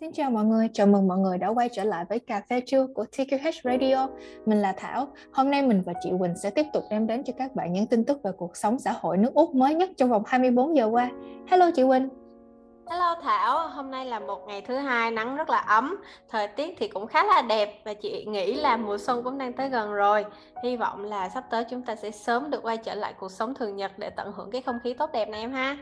Xin chào mọi người, chào mừng mọi người đã quay trở lại với cà phê trưa của TQH Radio. Mình là Thảo. Hôm nay mình và chị Quỳnh sẽ tiếp tục đem đến cho các bạn những tin tức về cuộc sống xã hội nước Úc mới nhất trong vòng 24 giờ qua. Hello chị Quỳnh. Hello Thảo, hôm nay là một ngày thứ hai nắng rất là ấm, thời tiết thì cũng khá là đẹp và chị nghĩ là mùa xuân cũng đang tới gần rồi. Hy vọng là sắp tới chúng ta sẽ sớm được quay trở lại cuộc sống thường nhật để tận hưởng cái không khí tốt đẹp này em ha.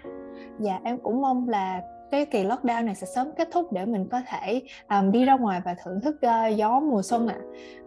Dạ em cũng mong là cái kỳ lockdown này sẽ sớm kết thúc để mình có thể um, đi ra ngoài và thưởng thức uh, gió mùa xuân ạ. À.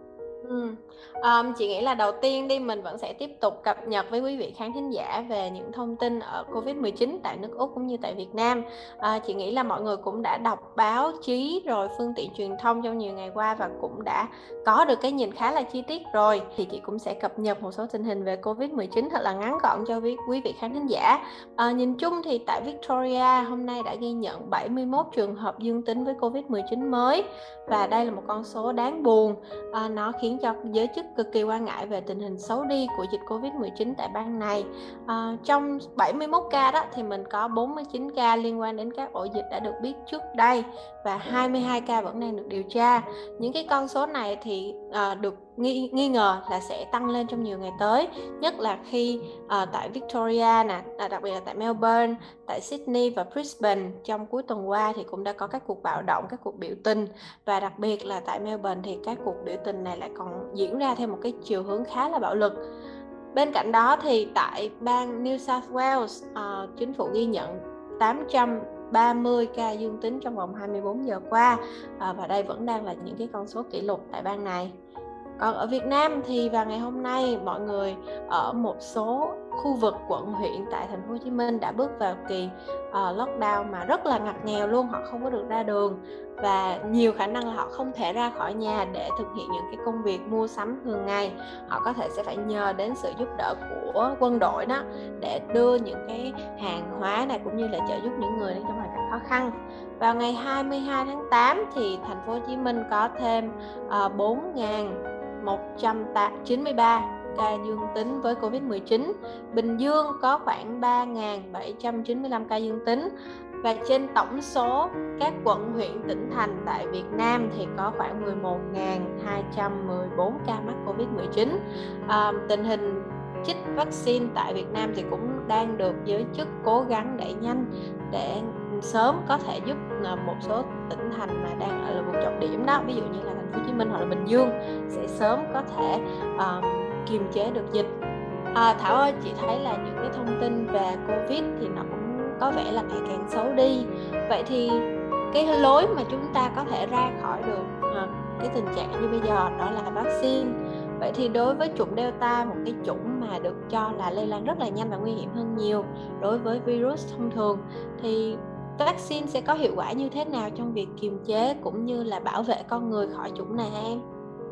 Ừ. Um, chị nghĩ là đầu tiên đi mình vẫn sẽ tiếp tục cập nhật với quý vị khán thính giả về những thông tin ở Covid-19 tại nước Úc cũng như tại Việt Nam. À, chị nghĩ là mọi người cũng đã đọc báo chí rồi phương tiện truyền thông trong nhiều ngày qua và cũng đã có được cái nhìn khá là chi tiết rồi. Thì chị cũng sẽ cập nhật một số tình hình về Covid-19 thật là ngắn gọn cho quý vị khán thính giả. À, nhìn chung thì tại Victoria hôm nay đã ghi nhận 71 trường hợp dương tính với Covid-19 mới và đây là một con số đáng buồn. À, nó khiến cho giới chức cực kỳ quan ngại về tình hình xấu đi của dịch Covid-19 tại bang này. À, trong 71 ca đó thì mình có 49 ca liên quan đến các ổ dịch đã được biết trước đây và 22 ca vẫn đang được điều tra. Những cái con số này thì à, được nghi, nghi ngờ là sẽ tăng lên trong nhiều ngày tới nhất là khi uh, tại Victoria nè à, đặc biệt là tại Melbourne tại Sydney và Brisbane. Trong cuối tuần qua thì cũng đã có các cuộc bạo động các cuộc biểu tình. Và đặc biệt là tại Melbourne thì các cuộc biểu tình này lại còn diễn ra theo một cái chiều hướng khá là bạo lực. Bên cạnh đó thì tại bang New South Wales uh, chính phủ ghi nhận 800 30 ca dương tính trong vòng 24 giờ qua. À, và đây vẫn đang là những cái con số kỷ lục tại bang này còn ở Việt Nam thì vào ngày hôm nay mọi người ở một số khu vực quận huyện tại thành phố Hồ Chí Minh đã bước vào kỳ uh, lockdown mà rất là ngặt nghèo luôn họ không có được ra đường. Và nhiều khả năng là họ không thể ra khỏi nhà để thực hiện những cái công việc mua sắm thường ngày. Họ có thể sẽ phải nhờ đến sự giúp đỡ của quân đội đó để đưa những cái hàng hóa này cũng như là trợ giúp những người đang trong hoàn cảnh khó khăn. Vào ngày 22 tháng 8 thì thành phố Hồ Chí Minh có thêm ờ, uh, 4.000 193 ca dương tính với Covid-19. Bình Dương có khoảng 3.795 ca dương tính và trên tổng số các quận huyện tỉnh thành tại Việt Nam thì có khoảng 11.214 ca mắc Covid-19. À, tình hình chích vaccine tại Việt Nam thì cũng đang được giới chức cố gắng đẩy nhanh để sớm có thể giúp à, một số tỉnh thành mà đang ở là vùng trọng điểm đó ví dụ như là thành phố Hồ Chí Minh hoặc là Bình Dương sẽ sớm có thể um, kiềm chế được dịch. À, Thảo ơi chị thấy là những cái thông tin về Covid thì nó cũng có vẻ là ngày càng xấu đi. Vậy thì cái lối mà chúng ta có thể ra khỏi được uh, cái tình trạng như bây giờ đó là vaccine. Vậy thì đối với chủng Delta, một cái chủng mà được cho là lây lan rất là nhanh và nguy hiểm hơn nhiều đối với virus thông thường thì vaccine sẽ có hiệu quả như thế nào trong việc kiềm chế cũng như là bảo vệ con người khỏi chủng này em?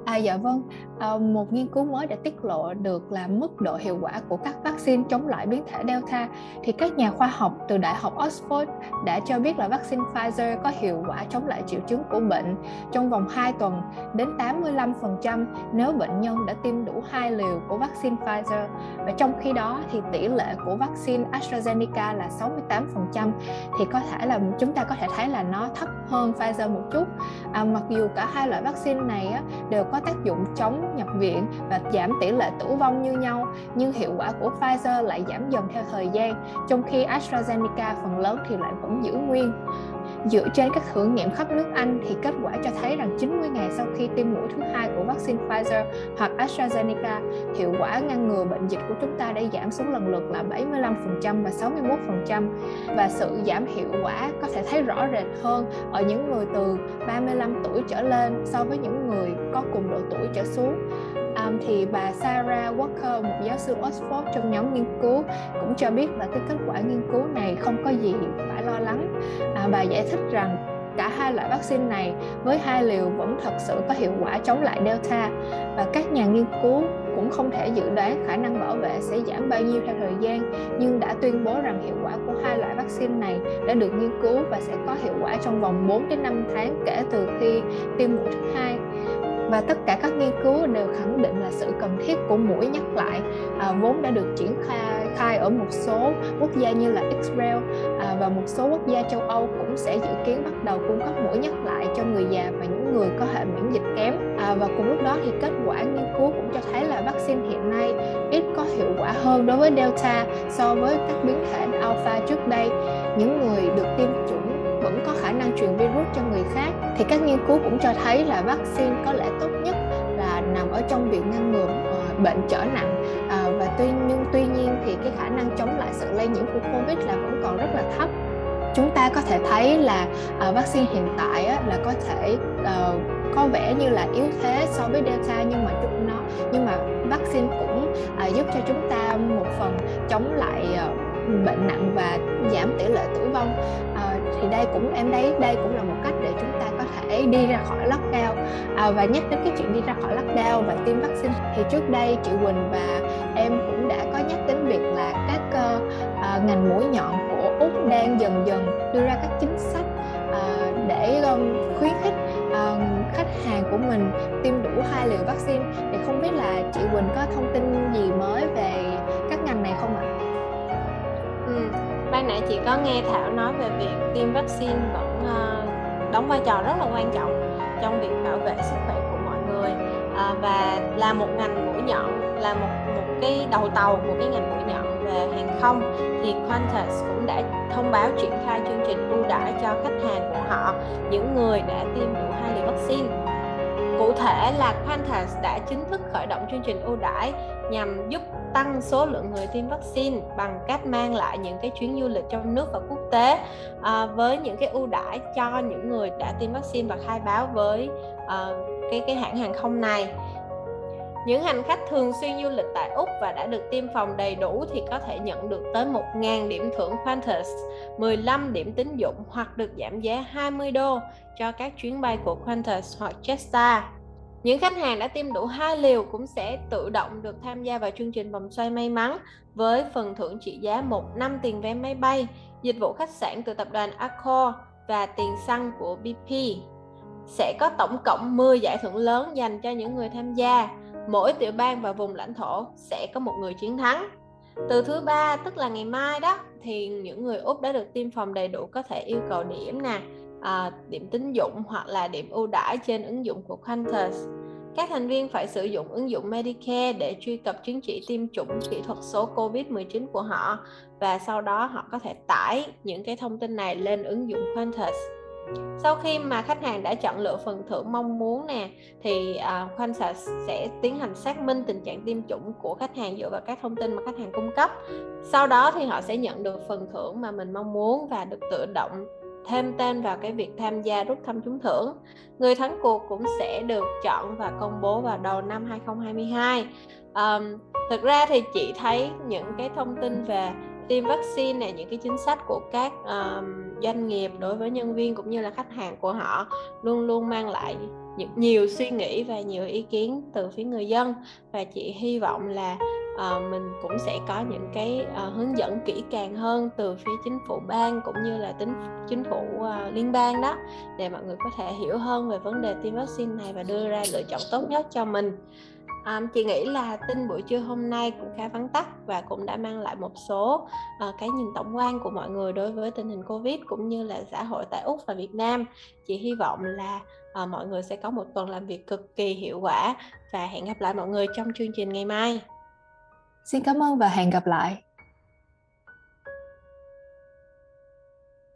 À dạ vâng, à, một nghiên cứu mới đã tiết lộ được là mức độ hiệu quả của các vaccine chống lại biến thể Delta. Thì các nhà khoa học từ Đại học Oxford đã cho biết là vaccine Pfizer có hiệu quả chống lại triệu chứng của bệnh trong vòng 2 tuần đến 85% nếu bệnh nhân đã tiêm đủ hai liều của vaccine Pfizer. Và trong khi đó thì tỷ lệ của vaccine AstraZeneca là 68% thì có thể là chúng ta có thể thấy là nó thấp hơn Pfizer một chút. À, mặc dù cả hai loại vaccine này á, đều có có tác dụng chống nhập viện và giảm tỷ lệ tử vong như nhau, nhưng hiệu quả của Pfizer lại giảm dần theo thời gian, trong khi AstraZeneca phần lớn thì lại vẫn giữ nguyên. Dựa trên các thử nghiệm khắp nước Anh thì kết quả cho thấy rằng 90 ngày sau khi tiêm mũi thứ hai của vaccine Pfizer hoặc AstraZeneca, hiệu quả ngăn ngừa bệnh dịch của chúng ta đã giảm xuống lần lượt là 75% và 61% và sự giảm hiệu quả có thể thấy rõ rệt hơn ở những người từ 35 tuổi trở lên so với những người có cùng độ tuổi trở xuống. Um, thì bà Sarah Walker một giáo sư Oxford trong nhóm nghiên cứu cũng cho biết là cái kết quả nghiên cứu này không có gì phải lo lắng bà giải thích rằng cả hai loại vaccine này với hai liều vẫn thật sự có hiệu quả chống lại Delta. Và các nhà nghiên cứu cũng không thể dự đoán khả năng bảo vệ sẽ giảm bao nhiêu theo thời gian nhưng đã tuyên bố rằng hiệu quả của hai loại vaccine này đã được nghiên cứu và sẽ có hiệu quả trong vòng 4 đến 5 tháng kể từ khi tiêm mũi thứ hai. Và tất cả các nghiên cứu đều khẳng định là sự cần thiết của mũi nhắc lại à, vốn đã được triển khai khai ở một số quốc gia như là Israel à, và một số quốc gia châu Âu cũng sẽ dự kiến bắt đầu cung cấp mũi nhắc lại cho người già và những người có hệ miễn dịch kém. À, và cùng lúc đó thì kết quả nghiên cứu cũng cho thấy là vaccine hiện nay ít có hiệu quả hơn đối với Delta so với các biến thể Alpha trước đây. Những người được tiêm chủng vẫn có khả năng truyền virus cho người khác. Thì các nghiên cứu cũng cho thấy là vaccine có lẽ tốt nhất là nằm ở trong việc ngăn ngừa ờ, bệnh trở nặng. À, và tuy nhưng tuy thì cái khả năng chống lại sự lây nhiễm của covid là vẫn còn rất là thấp. Chúng ta có thể thấy là uh, vaccine hiện tại á, là có thể uh, có vẻ như là yếu thế so với delta nhưng mà chúng nó nhưng mà vaccine cũng uh, giúp cho chúng ta một phần chống lại uh, bệnh nặng và giảm tỷ lệ tử vong. À, thì đây cũng em thấy đây cũng là một cách để chúng ta có thể đi ra khỏi lockdown. À, và nhắc đến cái chuyện đi ra khỏi lockdown và tiêm vaccine thì trước đây chị Quỳnh và em cũng uh, ngành mũi nhọn của úc đang dần dần đưa ra các chính sách uh, để um, khuyến khích uh, khách hàng của mình tiêm đủ hai liều vaccine. Thì không biết là chị Quỳnh có thông tin gì mới về các ngành này không ạ? Ừ, ban nãy chị có nghe Thảo nói về việc tiêm vaccine vẫn uh, đóng vai trò rất là quan trọng trong việc bảo vệ sức khỏe của mọi người. Uh, và là một ngành mũi nhọn là một một cái đầu tàu của cái ngành mũi nhọn về hàng không thì Qantas cũng đã thông báo triển khai chương trình ưu đãi cho khách hàng của họ những người đã tiêm đủ hai liều vaccine. Cụ thể là Qantas đã chính thức khởi động chương trình ưu đãi nhằm giúp tăng số lượng người tiêm vaccine bằng cách mang lại những cái chuyến du lịch trong nước và quốc tế à, với những cái ưu đãi cho những người đã tiêm vaccine và khai báo với à, cái cái hãng hàng không này những hành khách thường xuyên du lịch tại Úc và đã được tiêm phòng đầy đủ thì có thể nhận được tới 1.000 điểm thưởng Qantas, 15 điểm tín dụng hoặc được giảm giá 20 đô cho các chuyến bay của Qantas hoặc Jetstar. Những khách hàng đã tiêm đủ hai liều cũng sẽ tự động được tham gia vào chương trình vòng xoay may mắn với phần thưởng trị giá 1 năm tiền vé máy bay, dịch vụ khách sạn từ tập đoàn Accor và tiền xăng của BP. Sẽ có tổng cộng 10 giải thưởng lớn dành cho những người tham gia. Mỗi tiểu bang và vùng lãnh thổ sẽ có một người chiến thắng. Từ thứ ba, tức là ngày mai đó, thì những người Úc đã được tiêm phòng đầy đủ có thể yêu cầu điểm nè, à, điểm tín dụng hoặc là điểm ưu đãi trên ứng dụng của Qantas. Các thành viên phải sử dụng ứng dụng Medicare để truy cập chứng chỉ tiêm chủng kỹ thuật số COVID-19 của họ và sau đó họ có thể tải những cái thông tin này lên ứng dụng Qantas. Sau khi mà khách hàng đã chọn lựa phần thưởng mong muốn nè thì à, uh, Qantas sẽ tiến hành xác minh tình trạng tiêm chủng của khách hàng dựa vào các thông tin mà khách hàng cung cấp. Sau đó thì họ sẽ nhận được phần thưởng mà mình mong muốn và được tự động thêm tên vào cái việc tham gia rút thăm trúng thưởng. Người thắng cuộc cũng sẽ được chọn và công bố vào đầu năm 2022. Um, thực ra thì chị thấy những cái thông tin về tiêm vaccine này những cái chính sách của các um, doanh nghiệp đối với nhân viên cũng như là khách hàng của họ luôn luôn mang lại nhiều suy nghĩ và nhiều ý kiến từ phía người dân. Và chị hy vọng là uh, mình cũng sẽ có những cái uh, hướng dẫn kỹ càng hơn từ phía chính phủ bang cũng như là tính chính phủ uh, liên bang đó để mọi người có thể hiểu hơn về vấn đề tiêm vaccine này và đưa ra lựa chọn tốt nhất cho mình um, chị nghĩ là tin buổi trưa hôm nay cũng khá vắn tắt và cũng đã mang lại một số uh, cái nhìn tổng quan của mọi người đối với tình hình Covid cũng như là xã hội tại Úc và Việt Nam. Chị hy vọng là uh, mọi người sẽ có một tuần làm việc cực kỳ hiệu quả và hẹn gặp lại mọi người trong chương trình ngày mai. Xin cảm ơn và hẹn gặp lại.